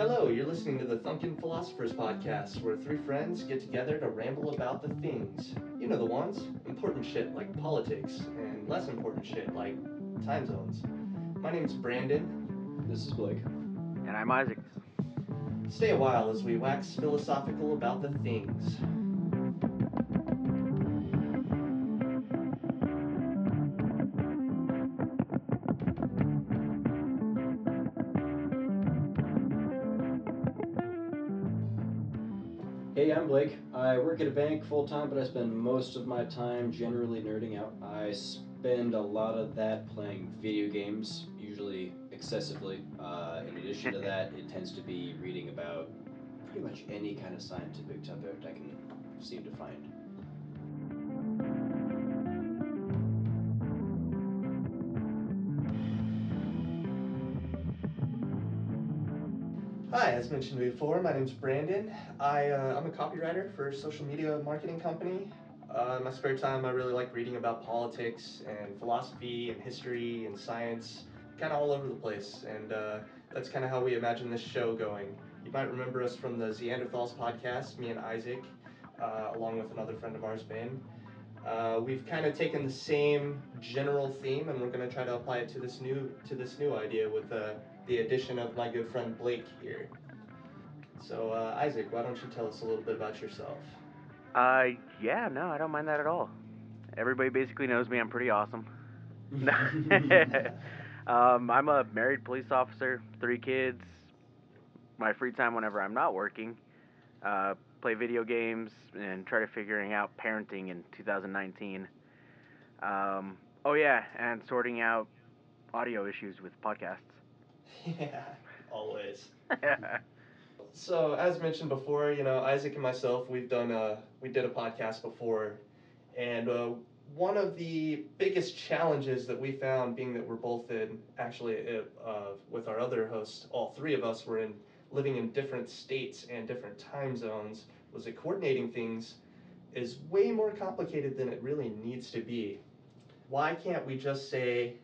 Hello, you're listening to the Thunkin Philosophers Podcast, where three friends get together to ramble about the things. You know the ones. Important shit like politics, and less important shit like time zones. My name's Brandon. This is Blake. And I'm Isaac. Stay a while as we wax philosophical about the things. Blake. I work at a bank full time, but I spend most of my time generally nerding out. I spend a lot of that playing video games, usually excessively. Uh, in addition to that, it tends to be reading about pretty much any kind of scientific subject I can seem to find. Hi, as mentioned before, my name is Brandon. I, uh, I'm a copywriter for a social media marketing company. Uh, in my spare time, I really like reading about politics and philosophy and history and science, kind of all over the place. And uh, that's kind of how we imagine this show going. You might remember us from the Zeanderthals podcast, me and Isaac, uh, along with another friend of ours, Ben. Uh, we've kind of taken the same general theme, and we're going to try to apply it to this new to this new idea with uh, the addition of my good friend Blake here. So, uh, Isaac, why don't you tell us a little bit about yourself? Uh, yeah, no, I don't mind that at all. Everybody basically knows me. I'm pretty awesome. um, I'm a married police officer, three kids. My free time whenever I'm not working, uh, play video games and try to figuring out parenting in 2019. Um, oh yeah, and sorting out audio issues with podcasts. yeah, always. So, as mentioned before, you know, Isaac and myself, we've done a we did a podcast before, and uh, one of the biggest challenges that we found, being that we're both in actually uh, with our other hosts, all three of us were in living in different states and different time zones, was that coordinating things is way more complicated than it really needs to be. Why can't we just say,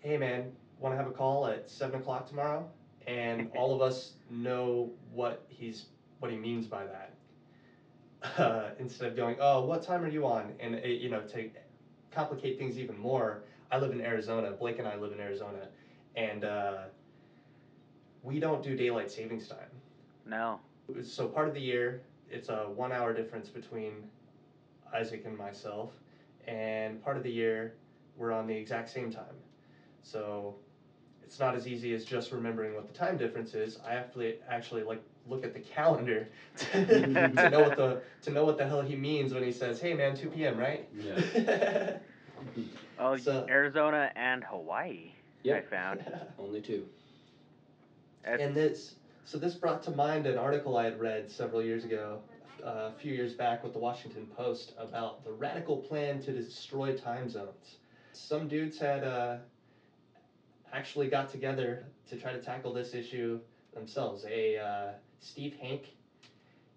"Hey, man, want to have a call at seven o'clock tomorrow?" And all of us know what he's what he means by that. Uh, instead of going, oh, what time are you on? And it, you know, to complicate things even more, I live in Arizona. Blake and I live in Arizona, and uh, we don't do daylight savings time. No. So part of the year, it's a one-hour difference between Isaac and myself, and part of the year, we're on the exact same time. So it's not as easy as just remembering what the time difference is. I have to actually like look at the calendar to, to know what the to know what the hell he means when he says, "Hey man, 2 p.m. right?" Yeah. Oh, So- Arizona and Hawaii. Yep. I found. Only two. That's- and this so this brought to mind an article I had read several years ago, uh, a few years back with the Washington Post about the radical plan to destroy time zones. Some dudes had uh, actually got together to try to tackle this issue themselves. A uh, Steve Hanke,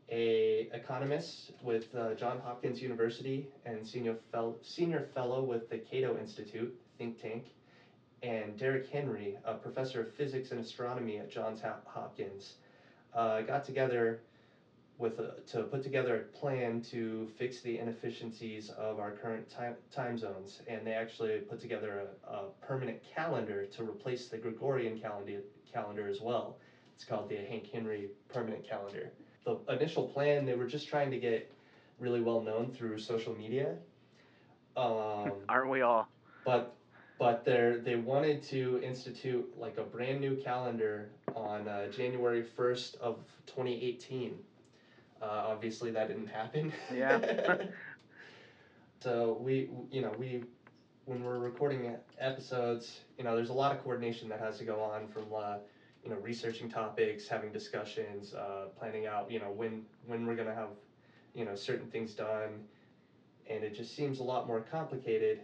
a economist with uh, Johns Hopkins University and senior fel- senior fellow with the Cato Institute think tank, and Derek Henry, a professor of physics and astronomy at Johns Hopkins, uh, got together with a, to put together a plan to fix the inefficiencies of our current time, time zones. And they actually put together a, a permanent calendar to replace the Gregorian calendar, calendar as well. It's called the Hanke Henry Permanent Calendar. The initial plan, they were just trying to get really well known through social media. Um, Aren't we all? but but they they wanted to institute like a brand new calendar on uh, January first of twenty eighteen. Uh, obviously, that didn't happen. Yeah. so we you know we when we're recording episodes, you know, there's a lot of coordination that has to go on from uh, you know researching topics, having discussions, uh, planning out you know when when we're gonna have you know certain things done, and it just seems a lot more complicated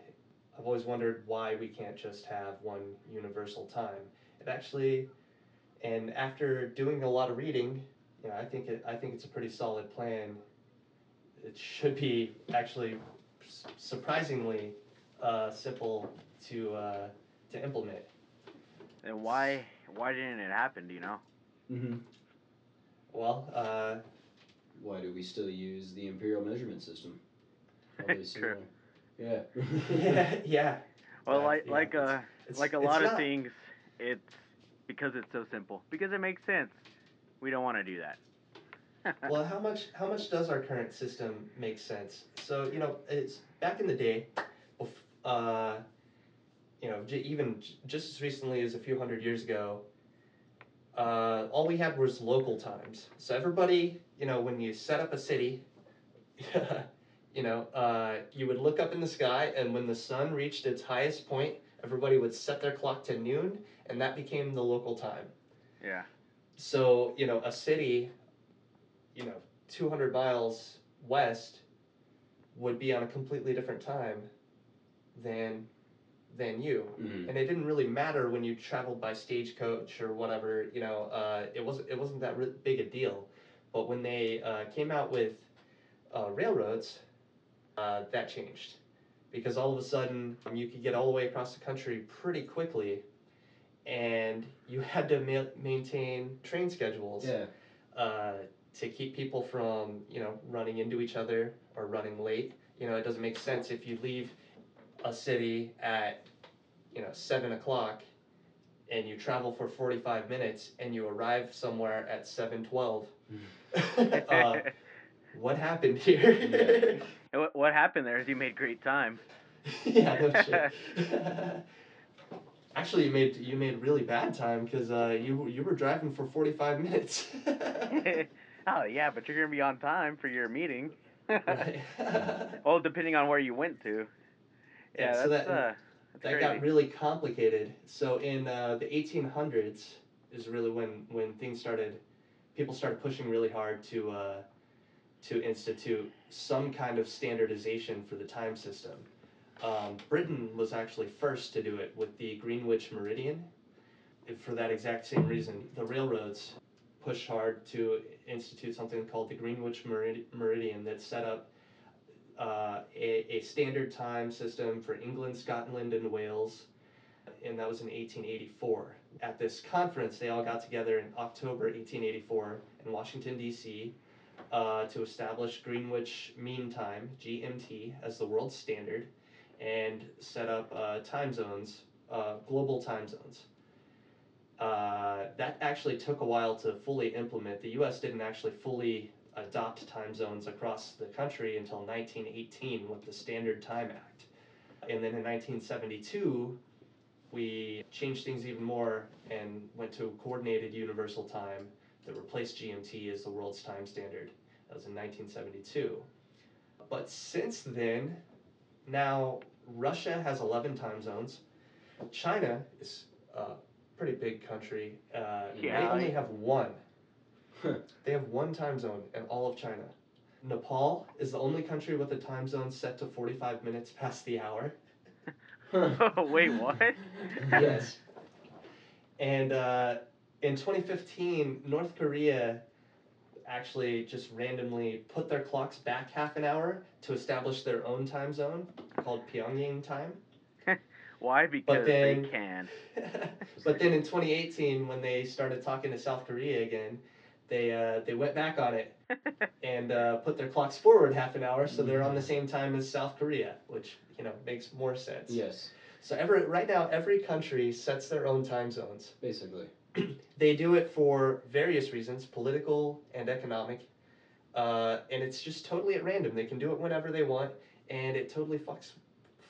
I've always wondered why we can't just have one universal time. It actually, and after doing a lot of reading, you know, I think it, I think it's a pretty solid plan. It should be actually surprisingly uh, simple to uh, to implement. And why? Why didn't it happen? Do you know? Mm-hmm. Well, uh, Why do we still use the imperial measurement system? Probably True. Yeah. yeah, yeah. Well, Yeah, like yeah, like it's- uh It's, like a it's lot of not- things, it's because it's so simple. Because it makes sense. We don't want to do that. well, how much how much does our current system make sense? So you know, it's back in the day, uh, you know, j- even j- just as recently as a few hundred years ago, uh, all we had was local times. So everybody, you know, when you set up a city, you know, uh, you would look up in the sky, and when the sun reached its highest point, everybody would set their clock to noon, and that became the local time. yeah. So, you know, a city, you know, 200 miles west would be on a completely different time than than you. Mhm. And it didn't really matter when you traveled by stagecoach or whatever, you know, uh, it wasn't it wasn't that re- big a deal. But when they uh, came out with uh, railroads, uh, that changed. Because all of a sudden um, you could get all the way across the country pretty quickly and you had to ma- maintain train schedules Yeah. uh, to keep people from you know running into each other or running late. You know, it doesn't make sense if you leave a city at you know seven o'clock and you travel for forty five minutes and you arrive somewhere at seven twelve. uh, what happened here? What, what happened there is you made great time. yeah, no shit. Actually, you made you made really bad time because uh, you you were driving for forty five minutes. oh yeah, but you're gonna be on time for your meeting. Well, depending on where you went to. Yeah, Yeah, so that- uh, that crazy. got really complicated. So in uh, the 1800s is really when when things started. People started pushing really hard to uh, to institute some kind of standardization for the time system. Um, Britain was actually first to do it with the Greenwich Meridian. For that exact same reason, the railroads pushed hard to institute something called the Greenwich Merid- Meridian that set up uh, a, a standard time system for England, Scotland, and Wales, and that was in 1884. At this conference, they all got together in October 1884 in Washington, D.C. Uh, to establish Greenwich Mean Time, GMT, as the world standard and set up uh, time zones, uh, global time zones. Uh, that actually took a while to fully implement. The US didn't actually fully adopt time zones across the country until 1918 with the Standard Time Act. And then in 1972, we changed things even more and went to coordinated universal time that replaced GMT as the world's time standard. That was in 1972. But since then, now Russia has 11 time zones. China is a pretty big country. Uh, Yeah, they only have one. They have one time zone in all of China. Nepal is the only country with a time zone set to 45 minutes past the hour. Wait, what? yes. And uh, in 2015, North Korea actually just randomly put their clocks back half an hour to establish their own time zone called Pyongyang time. Why? Because then- they can. but then in 2018, when they started talking to South Korea again, they uh, they went back on it and uh, put their clocks forward half an hour, so they're on the same time as South Korea, which you know makes more sense. yes, So every right now, every country sets their own time zones. basically. They do it for various reasons, political and economic, uh, and it's just totally at random. They can do it whenever they want, and it totally fucks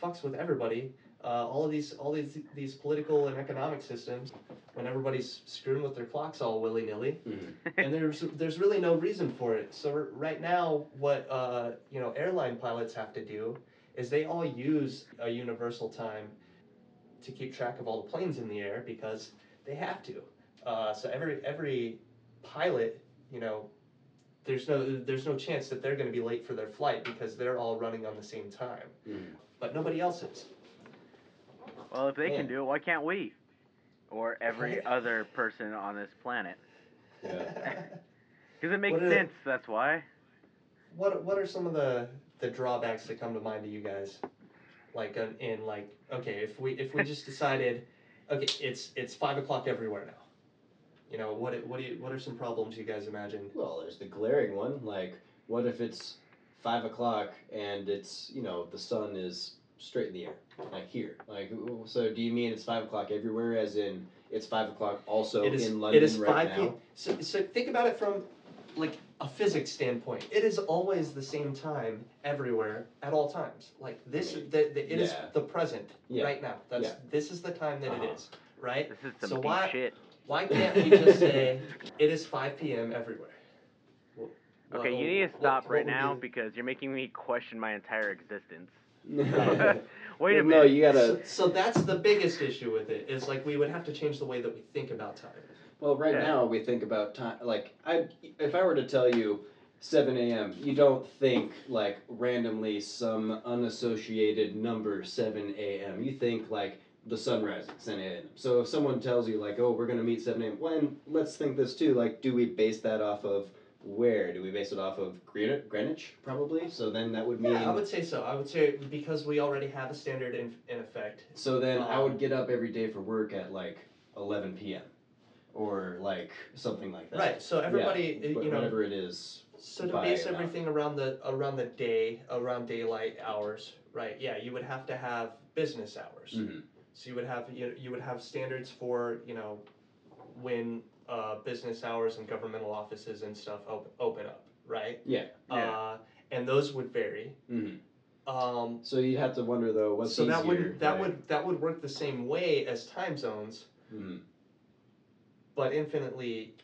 fucks with everybody. Uh, all of these all these these political and economic systems, when everybody's screwing with their clocks all willy nilly, Mhm. and there's there's really no reason for it. So r- right now, what uh, you know airline pilots have to do is they all use a universal time to keep track of all the planes in the air because they have to. Uh, so every every pilot, you know, there's no there's no chance that they're going to be late for their flight because they're all running on the same time, Mhm. but nobody else is. well, if they Yeah. can do it, why can't we? Or every other person on this planet? Yeah. Because it makes What are- sense. That's why. What what are some of the the drawbacks that come to mind to you guys? Like uh, in like okay, if we if we just decided, okay, it's it's five o'clock everywhere now. You know, what what do you, what are some problems you guys imagine? Well, there's the glaring one. Like, what if it's five o'clock and it's you know the sun is straight in the air, like here. Like, so do you mean it's five o'clock everywhere, as in it's five o'clock also It is in London it is right five now? p. So so think about it from like a physics standpoint. It is always the same time everywhere at all times. Like this, Right. the, the, it is Yeah. the present Yeah. right now. That's Yeah. this is the time that Uh-huh. it is. Right. This is some So deep why- shit. Why can't we just say it is five p.m. everywhere? Wh- Okay, what- you need to stop what right would be now because you're making me question my entire existence. Wait Wait a No, minute. you gotta. So, so that's the biggest issue with it is like we would have to change the way that we think about time. Well, right Yeah. now we think about time. Like, I, if I were to tell you 7 a.m., you don't think like randomly some unassociated number 7 a.m. You think like the sun rises 7 a.m. So if someone tells you like, oh, we're gonna meet 7 a.m., when let's think this too. Like, do we base that off of where? Do we base it off of Greenwich? Greenwich probably. So then that would mean. Yeah, I would say so. I would say because we already have a standard in, in effect. So then I Um, would get up every day for work at like 11 p.m. or like something like that. Right. So everybody, Yeah, you know, whatever it is. so to base everything around the around the day, around daylight hours, right? Yeah, you would have to have business hours. hmm So you would have you, you would have standards for you know when uh, business hours and governmental offices and stuff open, open up, right? Yeah. Yeah. Uh, and those would vary. hmm Um, So you'd have to wonder though, what's so that easier? would that like- would that would work the same way as time zones, Mhm. but infinitely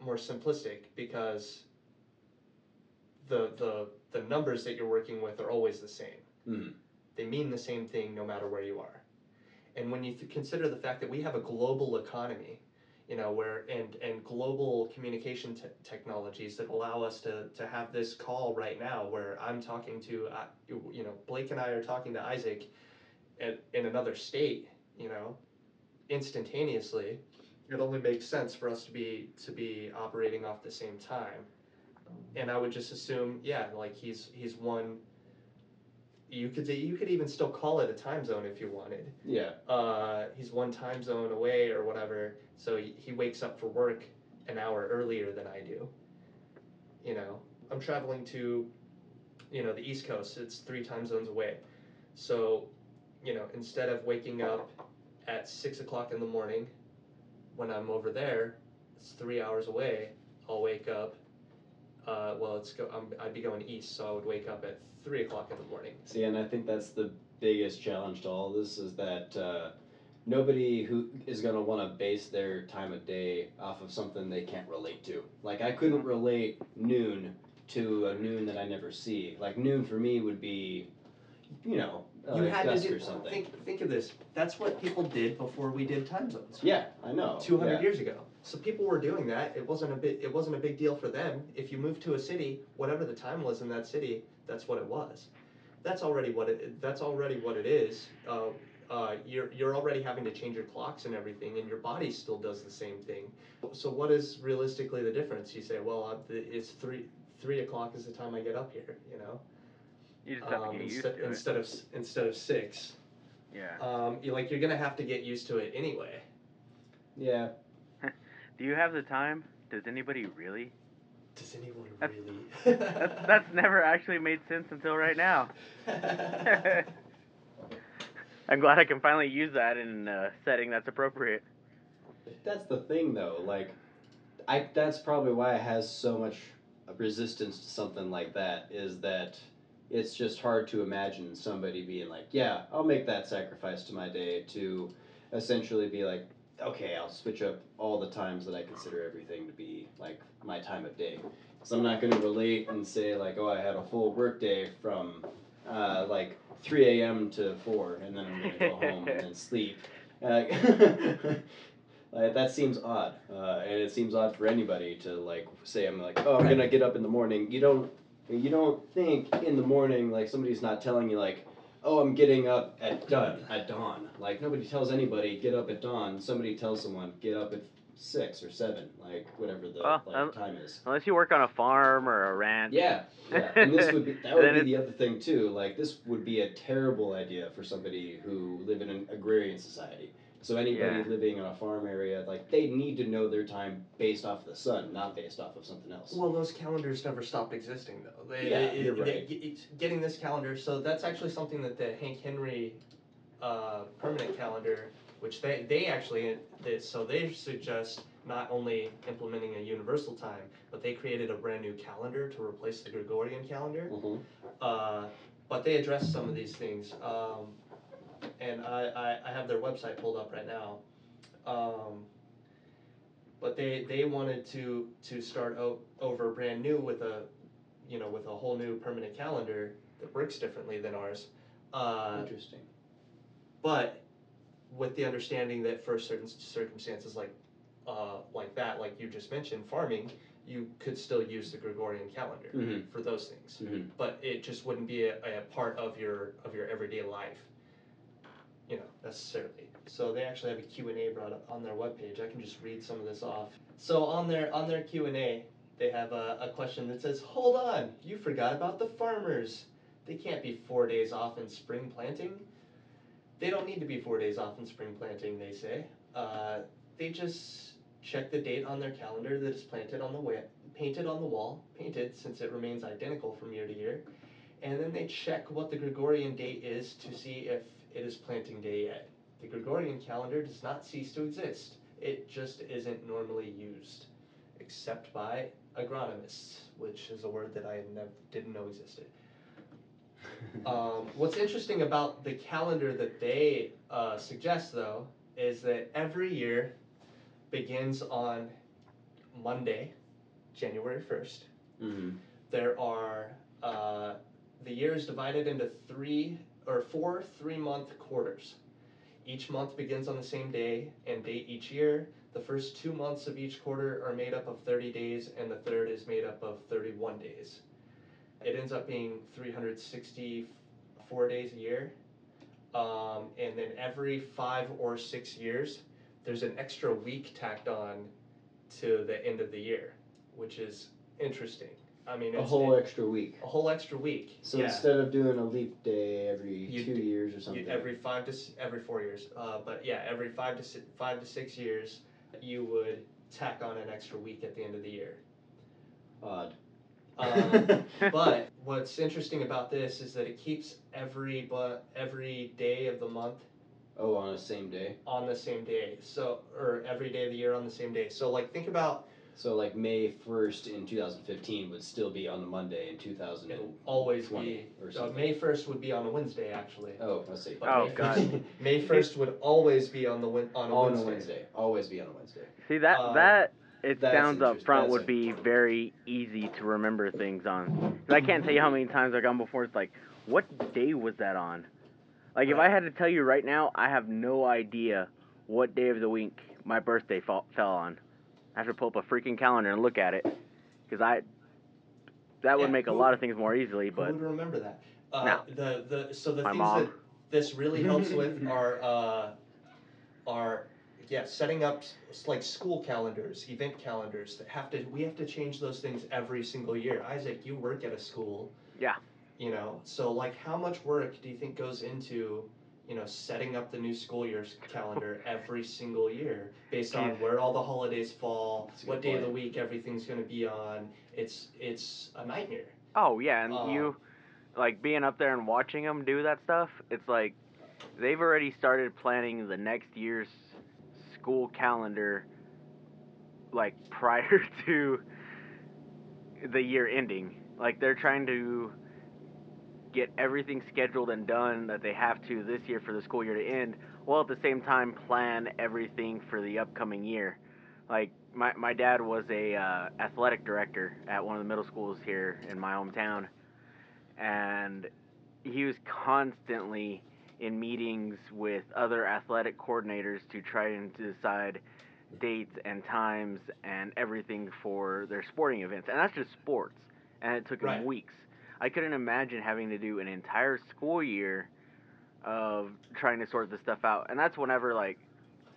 more simplistic because the the the numbers that you're working with are always the same. Mhm. They mean the same thing no matter where you are. And when you consider the fact that we have a global economy, you know, where and and global communication te- technologies that allow us to to have this call right now, where I'm talking to, uh, you you know, Blake and I are talking to Isaac, at, in another state, you know, instantaneously. It only makes sense for us to be to be operating off the same time, and I would just assume, yeah, like he's he's one. You could you could even still call it a time zone if you wanted Yeah. uh, he's one time zone away or whatever, so he, he wakes up for work an hour earlier than I do. You know, I'm traveling to, you know, the East Coast. It's three time zones away, so, you know, instead of waking up at six o'clock in the morning, when I'm over there, it's three hours away. I'll wake up. Uh, well, it's go. I'm, I'd be going east, so I would wake up at three o'clock in the morning. See, and I think that's the biggest challenge to all this is that uh, nobody who is going to want to base their time of day off of something they can't relate to. Like, I couldn't relate noon to a noon that I never see. Like, noon for me would be, you know, You like had to do. or something. Think think of this. That's what people did before we did time zones. Yeah, I know. Two hundred yeah. years ago. So people were doing that. It wasn't a bit. It wasn't a big deal for them. If you moved to a city, whatever the time was in that city, that's what it was. That's already what it. That's already what it is. Uh, uh, you're you're already having to change your clocks and everything, and your body still does the same thing. So what is realistically the difference? You say, well, uh, it's three three o'clock is the time I get up here. You know, You just have to um, get used instead, to it. instead of instead of six. Yeah. Um, you like you're gonna have to get used to it anyway. Yeah. Do you have the time? Does anybody really? Does anyone That's- really? That's, that's never actually made sense until right now. I'm glad I can finally use that in a setting that's appropriate. That's the thing, though. Like, I that's probably why it has so much resistance to something like that. Is that it's just hard to imagine somebody being like, "Yeah, I'll make that sacrifice to my day to essentially be like, okay, I'll switch up all the times that I consider everything to be like my time of day." So I'm not going to relate and say like, "Oh, I had a full work day from uh, like 3 a.m. to 4, and then I'm going to go home and then sleep." Uh, Like, that seems odd, uh, and it seems odd for anybody to like say I'm like, oh, I'm Right. gonna get up in the morning. You don't, you don't think in the morning like somebody's not telling you like, oh, I'm getting up at dawn. At dawn, like nobody tells anybody get up at dawn. Somebody tells someone get up at six or seven, like whatever the Well, like, um, time is. Unless you work on a farm or a ranch. Yeah, yeah, and this would be that would be the other thing too. Like this would be a terrible idea for somebody who live in an agrarian society. So anybody Yeah. living in a farm area, like they need to know their time based off the sun, not based off of something else. Well, those calendars never stopped existing, though. They, Yeah, it- you're they- right. it's getting this calendar, so that's actually something that the Hanke Henry uh, permanent calendar, which they they actually did. So they suggest not only implementing a universal time, but they created a brand new calendar to replace the Gregorian calendar. Mhm. Uh, but they address some of these things, um, and I, I, I have their website pulled up right now. Um, but they, they wanted to to start o- over brand new with a, you know, with a whole new permanent calendar that works differently than ours. Uh, Interesting. but with the understanding that for certain circumstances like uh, like that, like you just mentioned, farming, you could still use the Gregorian calendar Mhm. for those things Mhm. but it just wouldn't be a, a part of your of your everyday life you know necessarily. So they actually have a q&a brought up on their webpage. I can just read some of this off. So on their on their q&a they have a, a question that says hold on you forgot about the farmers. They can't be four days off in spring planting. They don't need to be four days off in spring planting they say. Uh, they just check the date on their calendar that is planted on the way painted on the wall, painted since it remains identical from year to year, and then they check what the Gregorian date is to see if it is planting day yet. The Gregorian calendar does not cease to exist, it just isn't normally used, except by agronomists, which is a word that I never, didn't know existed. Um, what's interesting about the calendar that they uh, suggest, though, is that every year begins on Monday, January 1st. Mhm. There are, uh, the year is divided into three or four three month quarters. Each month begins on the same day and date each year. The first two months of each quarter are made up of 30 days, and the third is made up of 31 days. It ends up being 364 days a year. Um, and then every five or six years, there's an extra week tacked on to the end of the year, which is interesting. I mean, A it's whole it- extra week. a whole extra week. So yeah. instead of doing a leap day every You two years or You- something, every five to s- every four years, uh, but yeah, every five to si- five to six years, you would tack on an extra week at the end of the year. odd. Um, but what's interesting about this is that it keeps every but every day of the month oh, on the same day. on the same day. So or every day of the year on the same day. So like think about So like May first in 2015 would still be on the Monday in 2000. it'll always 20 be or uh, something. May first would be on a Wednesday actually. Oh, let's see. But Oh, May God. 1st May first would always be on the win- on a on Wednesday. a Wednesday. Always be on a Wednesday. See that Um, that it that's sounds up interest- front that's would be very easy to remember things on. 'Cause I can't tell you how many times I've gone before. It's like, what day was that on? Like if I Right. had to tell you right now, I have no idea what day of the week my birthday fall, fell on. I have to pull up a freaking calendar and look at it, because I that would Yeah, make a who- lot of things more easily. Who But would remember that? Uh, No. The the so the My things mom. that this really helps with are uh, are yeah setting up like school calendars, event calendars that have to we have to change those things every single year. Isaac, you work at a school. Yeah. You know, so like how much work do you think goes into you know setting up the new school year's calendar every single year based on where all the holidays fall, what day of the week everything's going to be on. It's it's a nightmare. Oh yeah, and Um, you like being up there and watching them do that stuff. It's like they've already started planning the next year's school calendar like prior to the year ending. Like they're trying to get everything scheduled and done that they have to this year for the school year to end, while at the same time plan everything for the upcoming year. Like my my dad was a uh, athletic director at one of the middle schools here in my hometown, and he was constantly in meetings with other athletic coordinators to try and decide dates and times and everything for their sporting events, and that's just sports. And it took him Right. weeks. I couldn't imagine having to do an entire school year of trying to sort this stuff out, and that's whenever like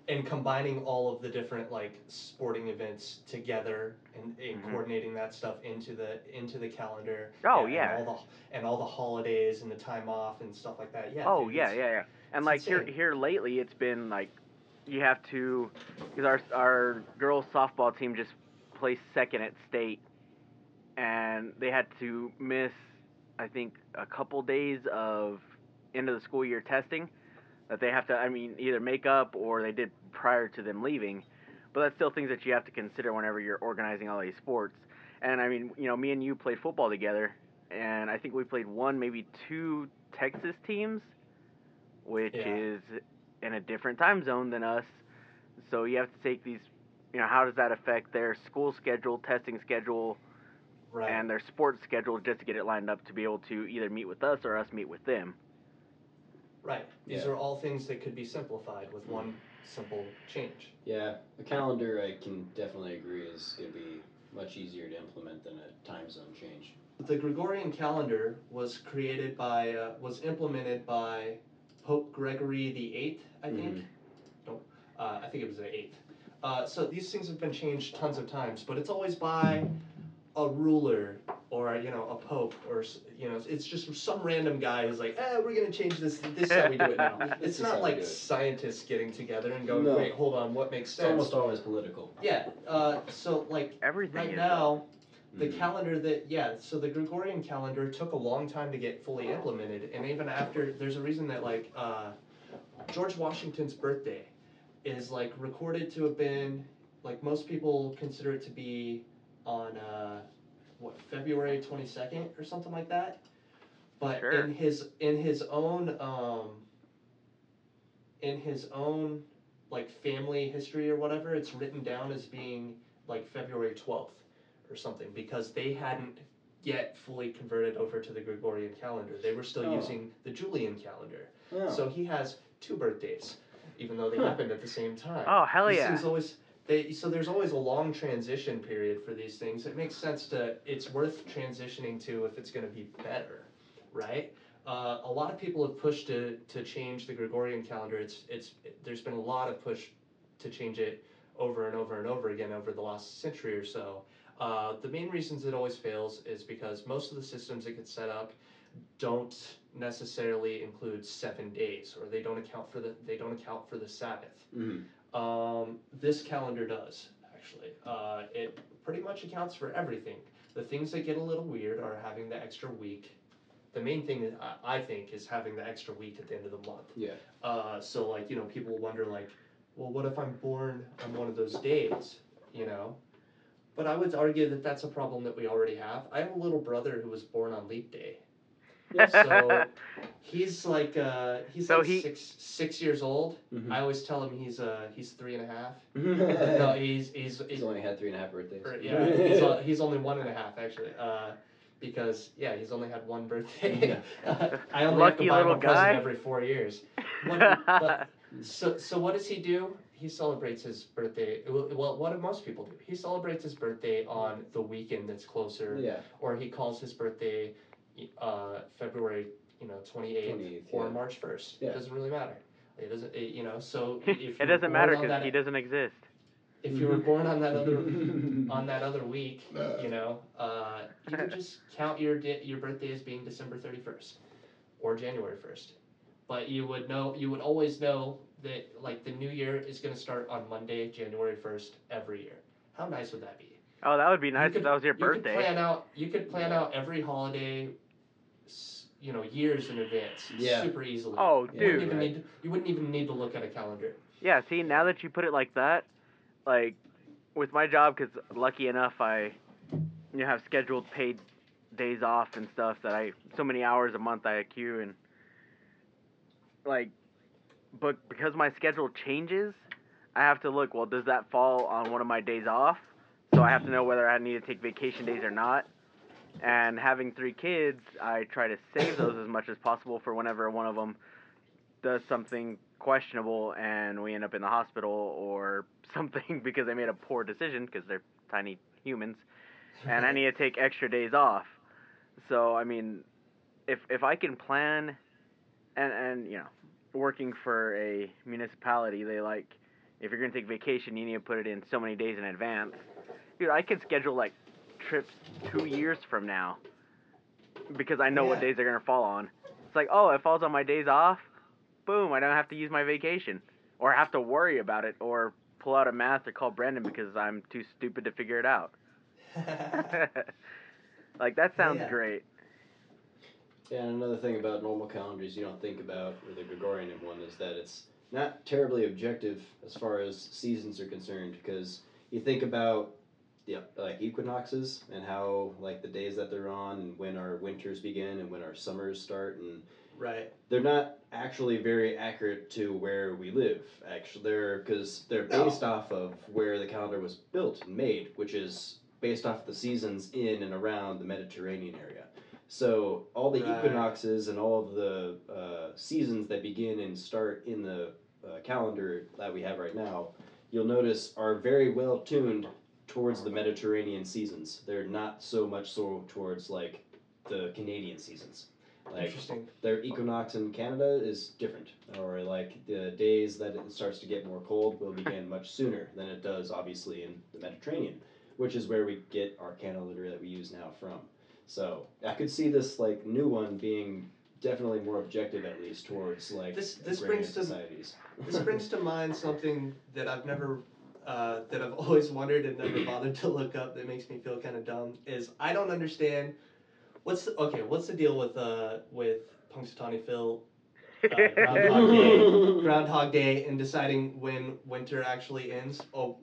and combining all of the different like sporting events together and, and Mhm. coordinating that stuff into the into the calendar. Oh, and- yeah. And all the and all the holidays and the time off and stuff like that. Yeah. Oh dude, yeah, yeah, yeah. And like here here lately, it's been like you have to because our our girls softball team just placed second at state, and they had to miss I think a couple days of end of the school year testing that they have to I mean either make up or they did prior to them leaving, but that's still things that you have to consider whenever you're organizing all these sports. And I mean, you know, me and you played football together, and I think we played one, maybe two Texas teams, which Yeah. is in a different time zone than us. So you have to take these, you know, how does that affect their school schedule, testing schedule, Right. and their sports schedule just to get it lined up to be able to either meet with us or us meet with them. right. These Yeah. are all things that could be simplified with one simple change. Yeah, a calendar I can definitely agree is going to be much easier to implement than a time zone change. The Gregorian calendar was created by, uh, was implemented by Pope Gregory the Eighth, I think. Mhm. No, uh, I think it was the eighth. Uh, so these things have been changed tons of times, but it's always by a ruler or you know a pope or you know it's just some random guy who's like, eh, we're gonna change this. This is how we do it now. It's not like it. scientists getting together and going, No. wait, hold on, what makes It's sense? almost always political. yeah. Uh, so like Everything right now. The Mhm. calendar that yeah, so the Gregorian calendar took a long time to get fully implemented, and even after, there's a reason that like uh, George Washington's birthday is like recorded to have been like most people consider it to be on uh, what February twenty second or something like that, but Sure. in his in his own um, in his own like family history or whatever, it's written down as being like February twelfth or something because they hadn't yet fully converted over to the Gregorian calendar. They were still Oh. using the Julian calendar. Oh. So he has two birthdays, even though they Huh. happened at the same time. Oh hell yeah! things always they so there's always a long transition period for these things. It makes sense to it's worth transitioning to if it's going to be better, right? Uh, a lot of people have pushed to to change the Gregorian calendar. It's it's there's been a lot of push to change it over and over and over again over the last century or so. Uh, the main reasons it always fails is because most of the systems that get set up don't necessarily include seven days, or they don't account for the they don't account for the Sabbath. Mhm. Um, this calendar does actually. Uh, it pretty much accounts for everything. The things that get a little weird are having the extra week. The main thing that I, I think is having the extra week at the end of the month. Yeah. Uh, so like you know people wonder like, well, what if I'm born on one of those days? You know. But I would argue that that's a problem that we already have. I have a little brother who was born on leap day. So he's like uh, he's So like he- six six years old. Mhm. I always tell him he's uh he's three and a half. no, he's he's, He's he's only had three and a half birthdays. or, yeah he's, uh, he's only one and a half actually. Uh, because yeah, he's only had one birthday. Uh, I only Lucky have to buy him a little present every four years. What- but- so so what does he do? He celebrates his birthday. Well, what do most people do? He celebrates his birthday on the weekend that's closer, Yeah. or he calls his birthday, uh, February you know twenty eighth 28th, or yeah. March first. Yeah. It doesn't really matter. It doesn't. It, you know. So if it doesn't matter because he doesn't exist. if you were born on that other on that other week, you know, uh, you can just count your di- your birthday as being December thirty first or January first. But you would know, you would always know that like the new year is going to start on Monday, January first every year. How nice would that be? Oh, that would be nice could- if that was your You could birthday. plan out. You could plan out every holiday. S- You know, years in advance. Yeah. Super easily. Oh, you wouldn't dude. even Right. need. You wouldn't even need to look at a calendar. Yeah, see, now that you put it like that, like with my job, because lucky enough, I you know, have scheduled paid days off and stuff that I so many hours a month I accrue and like, but because my schedule changes, I have to look. Well, does that fall on one of my days off? So I have to know whether I need to take vacation days or not. And having three kids, I try to save those as much as possible for whenever one of them does something questionable and we end up in the hospital or something because they made a poor decision because they're tiny humans and I need to take extra days off. So I mean, if if I can plan, and and you know, working for a municipality, they like if you're gonna take vacation, you need to put it in so many days in advance. Dude, I could schedule like trips two years from now because I know what days they're gonna fall on. It's like, oh, it falls on my days off. Boom! I don't have to use my vacation. or have to worry about it or pull out a math or call Brandon because I'm too stupid to figure it out. like that sounds Yeah. great. Yeah, and another thing about normal calendars you don't think about, or the Gregorian one, is that it's not terribly objective as far as seasons are concerned, because you think about the like equinoxes and how like the days that they're on, and when our winters begin and when our summers start, and right. they're not actually very accurate to where we live. Actually, they're because they're No. based off of where the calendar was built and made, which is based off the seasons in and around the Mediterranean area. So all the Right. equinoxes and all of the uh, seasons that begin and start in the uh, calendar that we have right now, you'll notice are very well tuned towards the oh, Mediterranean seasons. They're not so much so towards like the Canadian seasons. Like Interesting. their equinox in Canada is different, or like the days that it starts to get more cold will begin much sooner than it does, obviously, in the Mediterranean, which is where we get our calendar that we use now from. So I could see this like new one being definitely more objective, at least towards like This- this brings to- This brings to mind something that I've never, uh, that I've always wondered and never bothered to look up. That makes me feel kind of dumb. Is I don't understand. What's the, okay? What's the deal with uh with Punxsutawney Phil uh, Groundhog Day, Groundhog Day, and deciding when winter actually ends? Oh,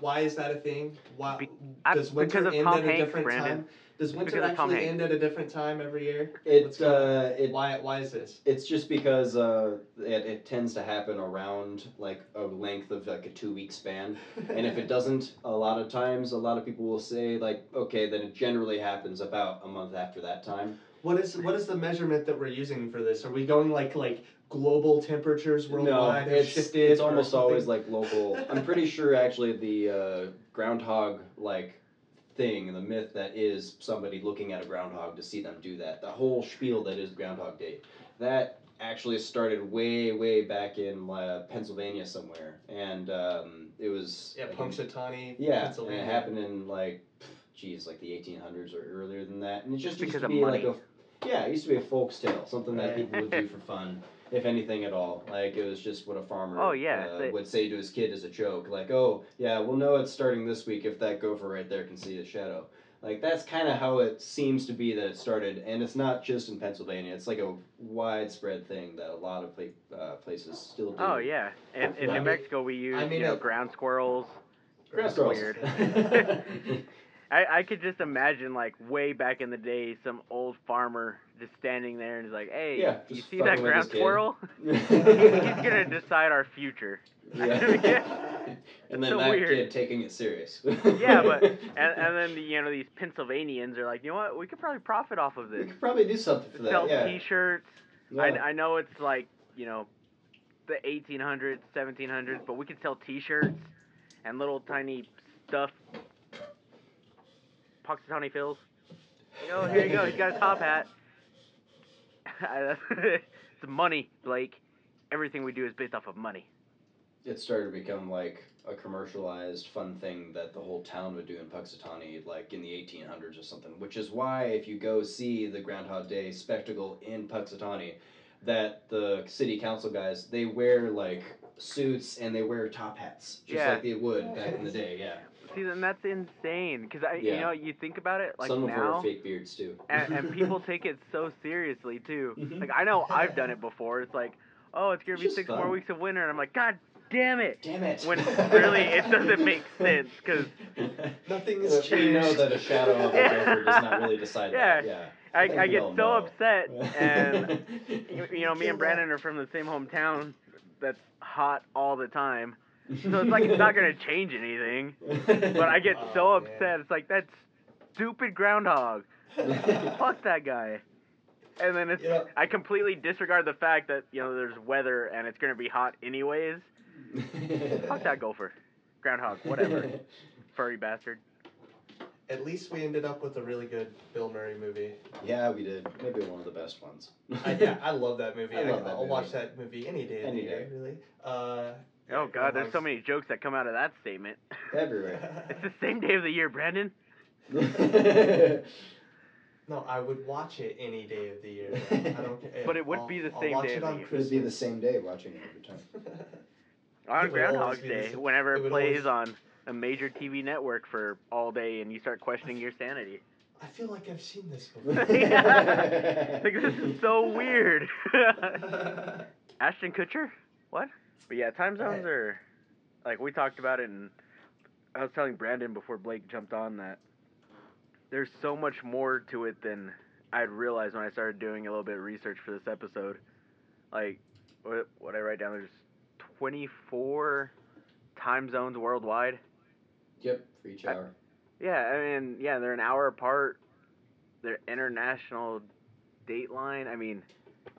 why is that a thing? Why I- does winter end Tom at a different Brandon. time? Does winter because of Tom actually Hanks. end at a different time every year? What's It going on? uh, it Why why is this? It's just because uh, it, it tends to happen around like a length of like a two week span. And if it doesn't, a lot of times, a lot of people will say like, okay, then it generally happens about a month after that time. What is what is the measurement that we're using for this? Are we going like like global temperatures worldwide have it's, shifted? it's or almost something? always like local. I'm pretty sure actually the uh, groundhog like thing and the myth that is somebody looking at a groundhog to see them do that. The whole spiel that is Groundhog Day. That actually started way way back in uh, Pennsylvania somewhere, and um, it was yeah, like, Punxsutawney, Yeah, and it happened in like, geez, like the 1800s or earlier than that, and it just, Just used to be money. like a, yeah, it used to be a folk's tale, something that Right. people would do for fun, if anything at all. Like it was just what a farmer Oh, yeah, uh, they- would say to his kid as a joke, like, oh yeah, we'll know it's starting this week if that gopher right there can see the shadow. Like that's kind of how it seems to be that it started, and it's not just in Pennsylvania. It's like a widespread thing that a lot of pla- uh, places still do. Oh yeah, in, in New Mexico we use I mean, you know ground squirrels. Ground squirrels. weird. I, I could just imagine like way back in the day, some old farmer just standing there and he's like, "Hey, Yeah, you see that ground squirrel? He's gonna decide our future." Yeah. and then so that weird. kid taking it serious. Yeah, but and, and then the, you know these Pennsylvanians are like, you know what? We could probably profit off of this. we could probably do something for that. Sell yeah. T-shirts. Yeah. I, I know it's like you know the 1800s, 1700s, but we could sell T-shirts and little tiny stuff. Punxsutawney Phil's. Like, oh, here you go. He's got a top hat. it's money, Blake. Everything we do is based off of money. it started to become like a commercialized fun thing that the whole town would do in Punxsutawney, like in the 1800s or something. Which is why if you go see the Groundhog Day spectacle in Punxsutawney, that the city council guys they wear like suits and they wear top hats just Yeah. like they would back in the day. Yeah, See, then that's insane. Cause I, you know, you think about it like some of them wear fake beards too. and, and people take it so seriously too. Mhm. Like I know I've done it before. It's like, oh, it's gonna It's be six fun. more weeks of winter, and I'm like, God damn it. Damn it! When really it doesn't make sense, 'cause Nothing Uh, has we know changed. that a shadow of a Yeah. does not really decide that. Yeah. I, think I get so know. upset, and you, you know, me and Brandon are from the same hometown that's hot all the time. So it's like it's not gonna change anything. But I get so Oh, upset. man. It's like that stupid groundhog. Fuck that guy. And then it's You know- I completely disregard the fact that you know there's weather and it's gonna be hot anyways. Fuck that gopher, groundhog, whatever, furry bastard. At least we ended up with a really good Bill Murray movie. Yeah, we did. Maybe one of the best ones. I, yeah, I love that movie. I I love that will movie. watch that movie any day of Any the year, day. really. Uh, Oh god, there's so many jokes that come out of that statement. Everywhere. It's the same day of the year, Brandon. No, I would watch it any day of the year. I don't care. But it would I'll- be the I'll same watch day it of the on year. It would be the same day watching it every time. on It would always Groundhog's be Day, this- whenever it it plays always- on a major TV network for all day, and you start questioning your sanity. I feel like I've seen this before. like this is so weird. Ashton Kutcher? What? But yeah, time zones are like we talked about it, and I was telling Brandon before Blake jumped on that there's so much more to it than I'd realized when I started doing a little bit of research for this episode. Like, what what I write down? There's 24 time zones worldwide. Yep, for each I- hour. Yeah, I mean, yeah, they're an hour apart. They're international dateline. I mean,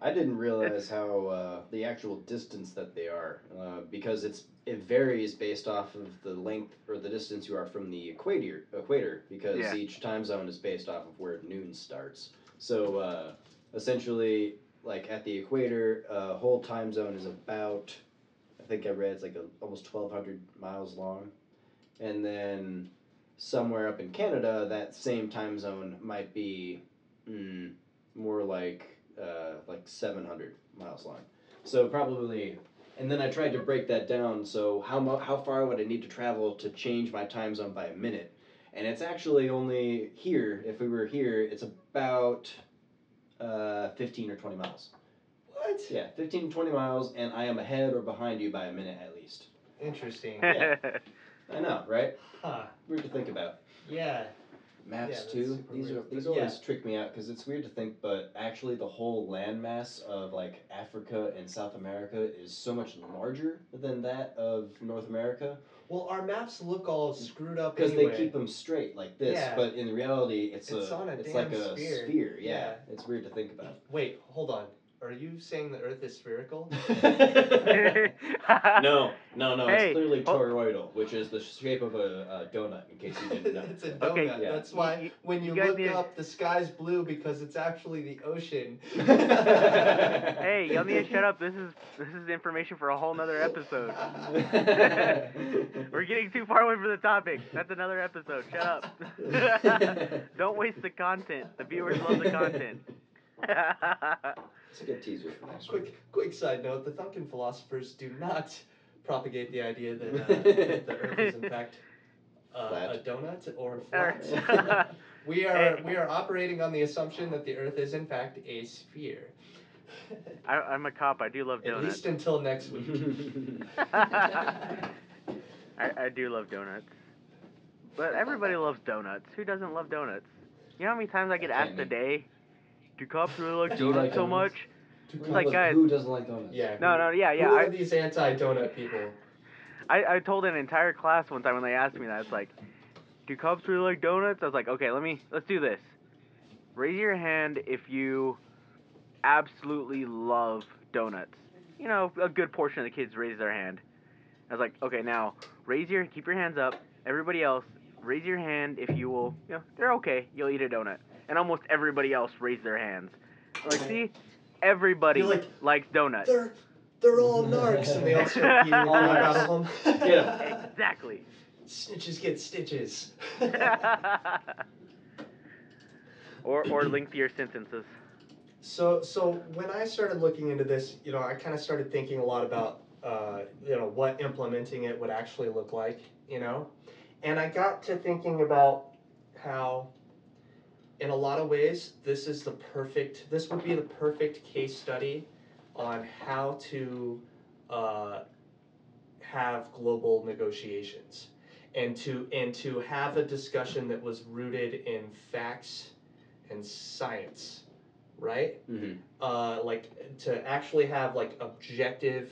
I didn't realize how uh, the actual distance that they are, uh, because it's it varies based off of the length or the distance you are from the equator. Equator, because Yeah. each time zone is based off of where noon starts. So uh, essentially, like at the equator, a whole time zone is about, I think I read it's like a, almost twelve hundred miles long, and then somewhere up in Canada, that same time zone might be mm, more like uh, like 700 miles long. So probably, and then I tried to break that down. So how mo- how far would I need to travel to change my time zone by a minute? And it's actually only here. If we were here, it's about uh, 15 or 20 miles. what? Yeah, 15 to 20 miles, and I am ahead or behind you by a minute at least. Interesting. Yeah. I know, right? Huh. Weird to think about. Yeah. Maps Yeah, too. These weird. are these But always trick me out because it's weird to think, but actually the whole landmass of like Africa and South America is so much larger than that of North America Well, our maps look all screwed up because anyway. they keep them straight like this. Yeah. But in reality, it's, It's a on a it's damn like a sphere. Yeah. Yeah. it's weird to think about. Wait, hold on. Are you saying the Earth is spherical? no, no, no. Hey, it's clearly oh. toroidal, which is the shape of a, a donut. In case you didn't know. it's a donut. Okay, yeah. That's why You- you- when you you, look need- up, the sky's blue because it's actually the ocean. hey, y'all need to shut up. This is this is information for a whole nother episode. We're getting too far away from the topic. That's another episode. Shut up. Don't waste the content. The viewers love the content. It's a good teaser for next week. quick, quick side note: the Thunken philosophers do not propagate the idea that, uh, that the Earth is in fact uh, a donut or Alright. flat. we are we are operating on the assumption that the Earth is in fact a sphere. I, I'm a cop. I do love donuts. At least until next week. I, I do love donuts. But everybody loves donuts. Who doesn't love donuts? You know how many times I get I asked can't a day, do cops really like Do you donuts like so donuts? much? Who like, guys- who doesn't like donuts? Yeah. No, no, yeah, yeah. Who I, are these anti-donut people? I, I told an entire class one time when they asked me that. It's like, do cops really like donuts? I was like, okay, let me let's do this. Raise your hand if you absolutely love donuts. You know, a good portion of the kids raise their hand. I was like, okay, now raise your keep your hands up. Everybody else, raise your hand if you will. You know, they're okay. You'll eat a donut. And almost everybody else raised their hands. Like, see, everybody You're like, likes donuts. They're they're all narcs, and they all start beating the All crap out of them. Yeah. exactly. Snitches get stitches. or or lengthier sentences. So, so when I started looking into this, you know, I kind of started thinking a lot about, uh, you know, what implementing it would actually look like, you know, and I got to thinking about how, in a lot of ways, this is the perfect. This would be the perfect case study on how to uh, have global negotiations, and to and to have a discussion that was rooted in facts and science right? Mm-hmm. Uh, like to actually have like objective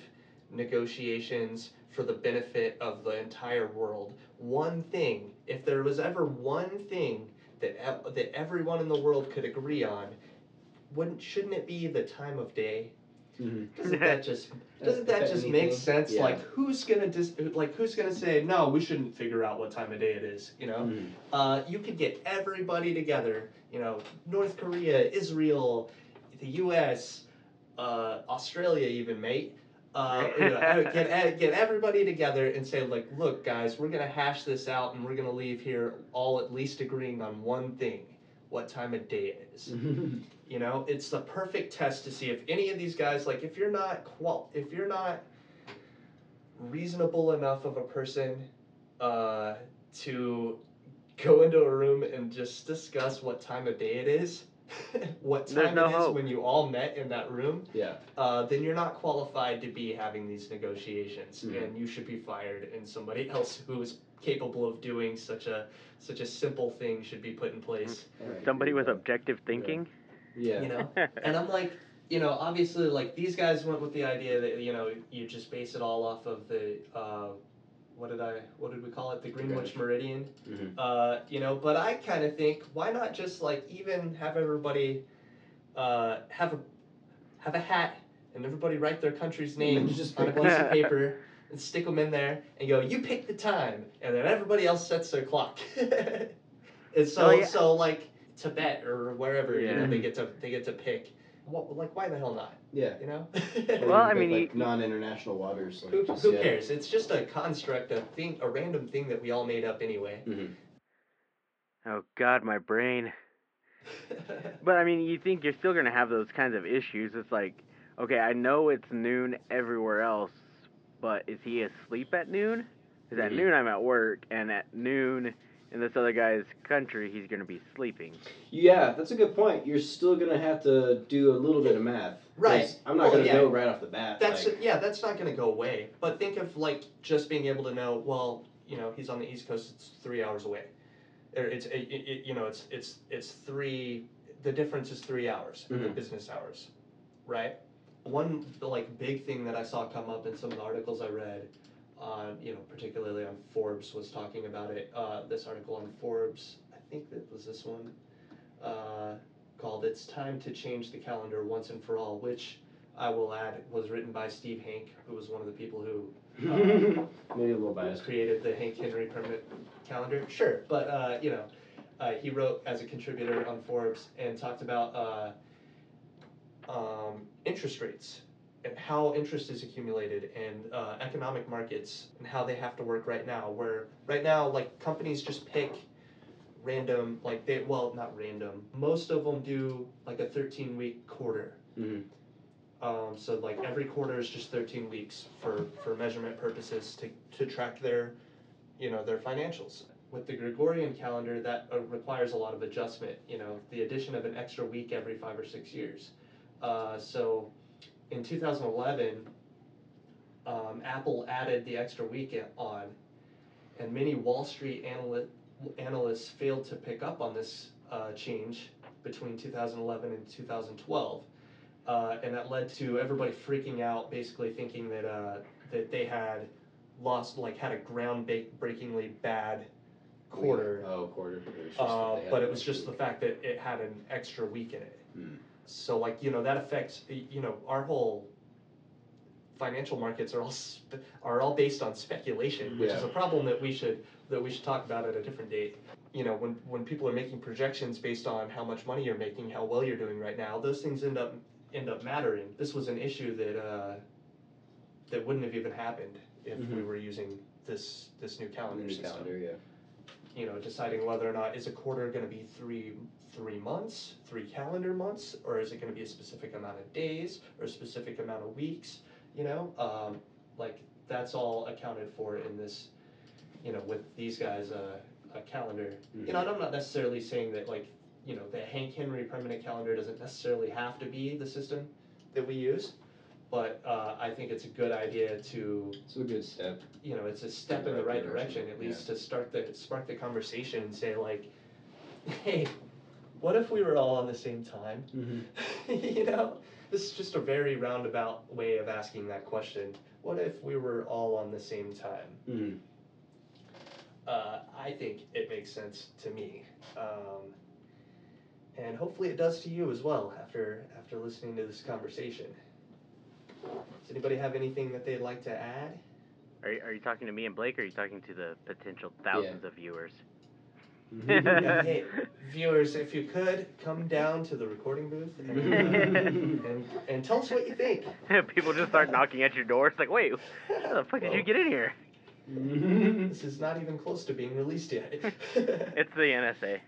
negotiations for the benefit of the entire world. One thing, if there was ever one thing that ev- that everyone in the world could agree on, wouldn't shouldn't it be the time of day? Mm-hmm. Doesn't that just doesn't that just make sense? Yeah. Like who's gonna dis- like who's gonna say no? We shouldn't figure out what time of day it is. You know. Mhm. Uh, you could get everybody together, you know, North Korea, Israel, the U.S., uh, Australia, even, mate. Uh, you know, uh, get get everybody together and say, like, look, guys, we're gonna hash this out, and we're gonna leave here all at least agreeing on one thing: what time of day it is. You know, it's the perfect test to see if any of these guys, like, if you're not qual, if you're not reasonable enough of a person uh, to go into a room and just discuss what time of day it is, what There's time no it is hope. when you all met in that room, Yeah. uh, then you're not qualified to be having these negotiations, Mhm. and you should be fired. And somebody else who is capable of doing such a such a simple thing should be put in place. Somebody with objective thinking. Yeah. You know, and I'm like, you know, obviously, like these guys went with the idea that you know you just base it all off of the uh, what did I what did we call it the Greenwich Greenwich. Meridian, Mhm. uh, you know. But I kind of think why not just like even have everybody uh, have a have a hat and everybody write their country's name Just on a piece of paper and stick them in there and go you pick the time and then everybody else sets their clock. and so Oh, yeah. so like Tibet or wherever you know they get to they get to pick. What, like why the hell not? Yeah. You know. Well, I mean, like, non-international waters. Like, who, just, who yeah. cares? It's just a construct, a thing, a random thing that we all made up anyway. Mhm. Oh God, my brain. But I mean, you think you're still gonna have those kinds of issues? It's like, okay, I know it's noon everywhere else, but is he asleep at noon? Because at Mhm. noon I'm at work, and at noon in this other guy's country he's gonna be sleeping. Yeah, that's a good point. You're still gonna have to do a little bit of math. Right. I'm not Well, gonna yeah. know right off the bat. That's like, yeah, that's not going to go away. But think of like just being able to know. Well, you know, he's on the East Coast. It's three hours away. Or it's it, it, it- you know it's it's it's three. The difference is three hours in the mm-hmm. business hours, right? One like big thing that I saw come up in some of the articles I read, on you know particularly on Forbes was talking about it. Uh, this article on Forbes, I think that was this one, uh, called "It's Time to Change the Calendar Once and for All," which I will add was written by Steve Hanke, who was one of the people who maybe a little biased. created the Hanke Henry permanent calendar. Sure, but uh, you know, uh, he wrote as a contributor on Forbes and talked about uh, um, interest rates and how interest is accumulated and uh, economic markets and how they have to work right now. Where right now, like companies just pick random, like they well not random. Most of them do like a thirteen week quarter. Mhm. Um, so like every quarter is just thirteen weeks for, for measurement purposes to, to track their, you know, their financials. With the Gregorian calendar, that uh, requires a lot of adjustment. You know, the addition of an extra week every five or six years. Uh, so, in 2011, um, Apple added the extra week on, and many Wall Street analy- analysts failed to pick up on this uh, change between 2011 and 2012 uh, and that led to everybody freaking out, basically thinking that uh, that they had lost, like, had a groundbreakingly bad quarter. Oh, quarter. It was just Uh, that they had but it was extra just the fact that it had an extra week in it. Hmm. So, like, you know, that affects, you know, our whole financial markets are all spe- are all based on speculation, which is a problem that we should that we should talk about at a different date. You know, when when people are making projections based on how much money you're making, how well you're doing right now, those things end up end up mattering. This was an issue that uh, that wouldn't have even happened if we Mhm. were using this this new calendar new system calendar. Yeah. you know, deciding whether or not is a quarter going to be three three months, three calendar months, or is it going to be a specific amount of days or a specific amount of weeks? You know, um, like that's all accounted for in this, you know, with these guys' uh, a calendar. You know, and I'm not necessarily saying that like you know the Hanke Henry permanent calendar doesn't necessarily have to be the system that we use, but uh, I think it's a good idea to It's a good step. you know, it's a step in the right direction, at least to start the, spark the conversation and say like, hey, what if we were all on the same time? Mm-hmm. you know, this is just a very roundabout way of asking that question. What if we were all on the same time? Mm-hmm. Uh, I think it makes sense to me, um, and hopefully it does to you as well after after listening to this conversation. Does anybody have anything that they'd like to add? Are you, are you talking to me and Blake, or are you talking to the potential thousands of viewers? Yeah, hey, viewers, if you could come down to the recording booth and, and, and tell us what you think. People just start knocking at your door. It's like, wait, how the fuck did you get in here? This is not even close to being released yet. It's the NSA.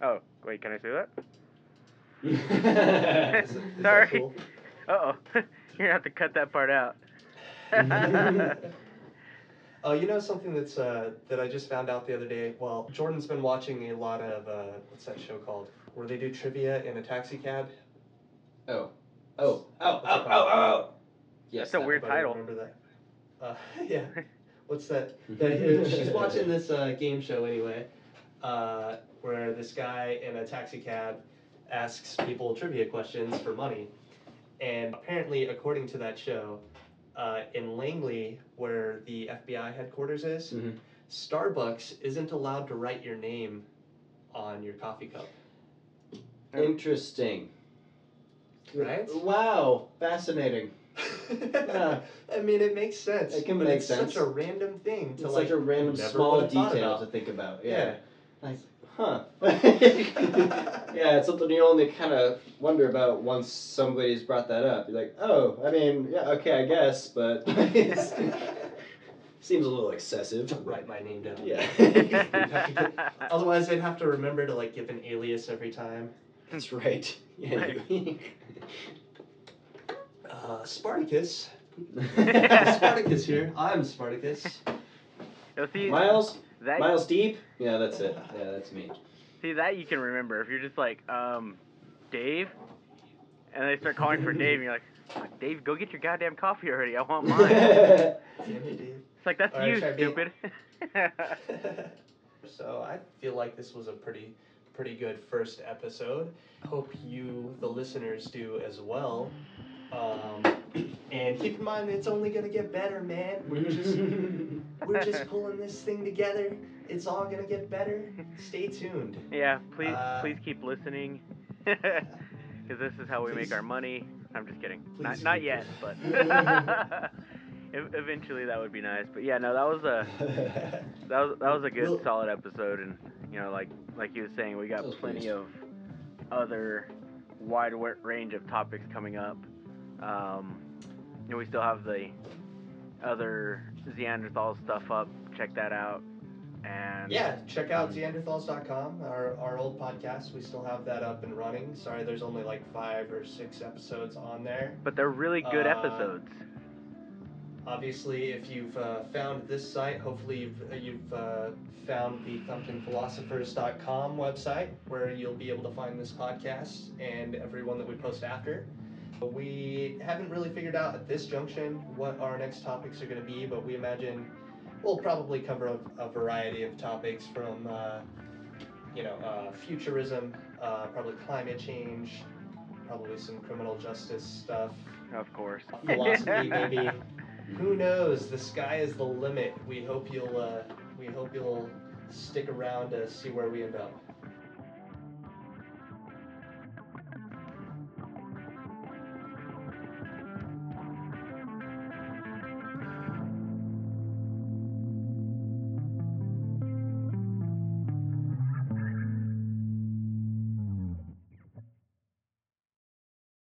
Oh, wait, can I say that? Is it- is that Sorry. cool? Uh oh. You're gonna have to cut that part out. Oh, you know something that's uh, that I just found out the other day. Well, Jordan's been watching a lot of uh, what's that show called, where they do trivia in a taxi cab. Oh. Oh. Oh. What's Oh. Oh. Oh. Yes. That's a that weird Anybody title. Remember that? Uh, yeah. What's that? that- uh, she's watching this uh, game show anyway, uh, where this guy in a taxi cab asks people trivia questions for money, and apparently, according to that show, uh, in Langley, where the FBI headquarters is, Mhm. Starbucks isn't allowed to write your name on your coffee cup. Interesting. Right? Wow. Fascinating. Yeah. I mean, it makes sense. It can make it's sense. such a random thing to It's like. such a random small detail to think about. Yeah. Yeah. Like, huh. yeah, it's something you only kind of wonder about once somebody's brought that up. You're like, oh, I mean, yeah, okay, I guess, but it's, seems a little excessive. Write my name down. Yeah. Otherwise, I'd have to remember to like give an alias every time. That's right. Yeah. you- Uh, Spartacus. Spartacus here. I'm Spartacus. See Miles? That. Miles Deep? Yeah, that's it. Yeah, that's me. See that you can remember if you're just like, um, Dave, and they start calling for Dave, and you're like, Dave, go get your goddamn coffee already. I want mine. Damn it, dude. It's like that's Alright, you, try being- stupid. so I feel like this was a pretty pretty good first episode. Hope you, the listeners, do as well. Um, and keep in mind, it's only gonna get better, man. We're just we're just pulling this thing together. It's all gonna get better. Stay tuned. yeah, please, Uh, please keep listening, because this is how we make our money. I'm just kidding. Please Not, not keep yet, but eventually that would be nice. But yeah, no, that was a that was that was a good Well- solid episode, and you know, like like you were saying, we got plenty pleased. of other wide range of topics coming up. Um, and we still have the other Neanderthal stuff up. Check that out. And Yeah, check out Zeanderthals.com, our, our old podcast. We still have that up and running. Sorry, there's only like five or six episodes on there. but they're really good Uh, episodes. Obviously, if you've uh, found this site, hopefully you've, uh, you've uh, found the thumpedinphilosophers.com website where you'll be able to find this podcast and everyone that we post after. We haven't really figured out at this junction what our next topics are going to be, but we imagine we'll probably cover a, a variety of topics from, uh, you know, uh, futurism, uh, probably climate change, probably some criminal justice stuff, Of course. philosophy maybe. Who knows? The sky is the limit. We hope you'll uh, we hope you'll stick around to see where we end up.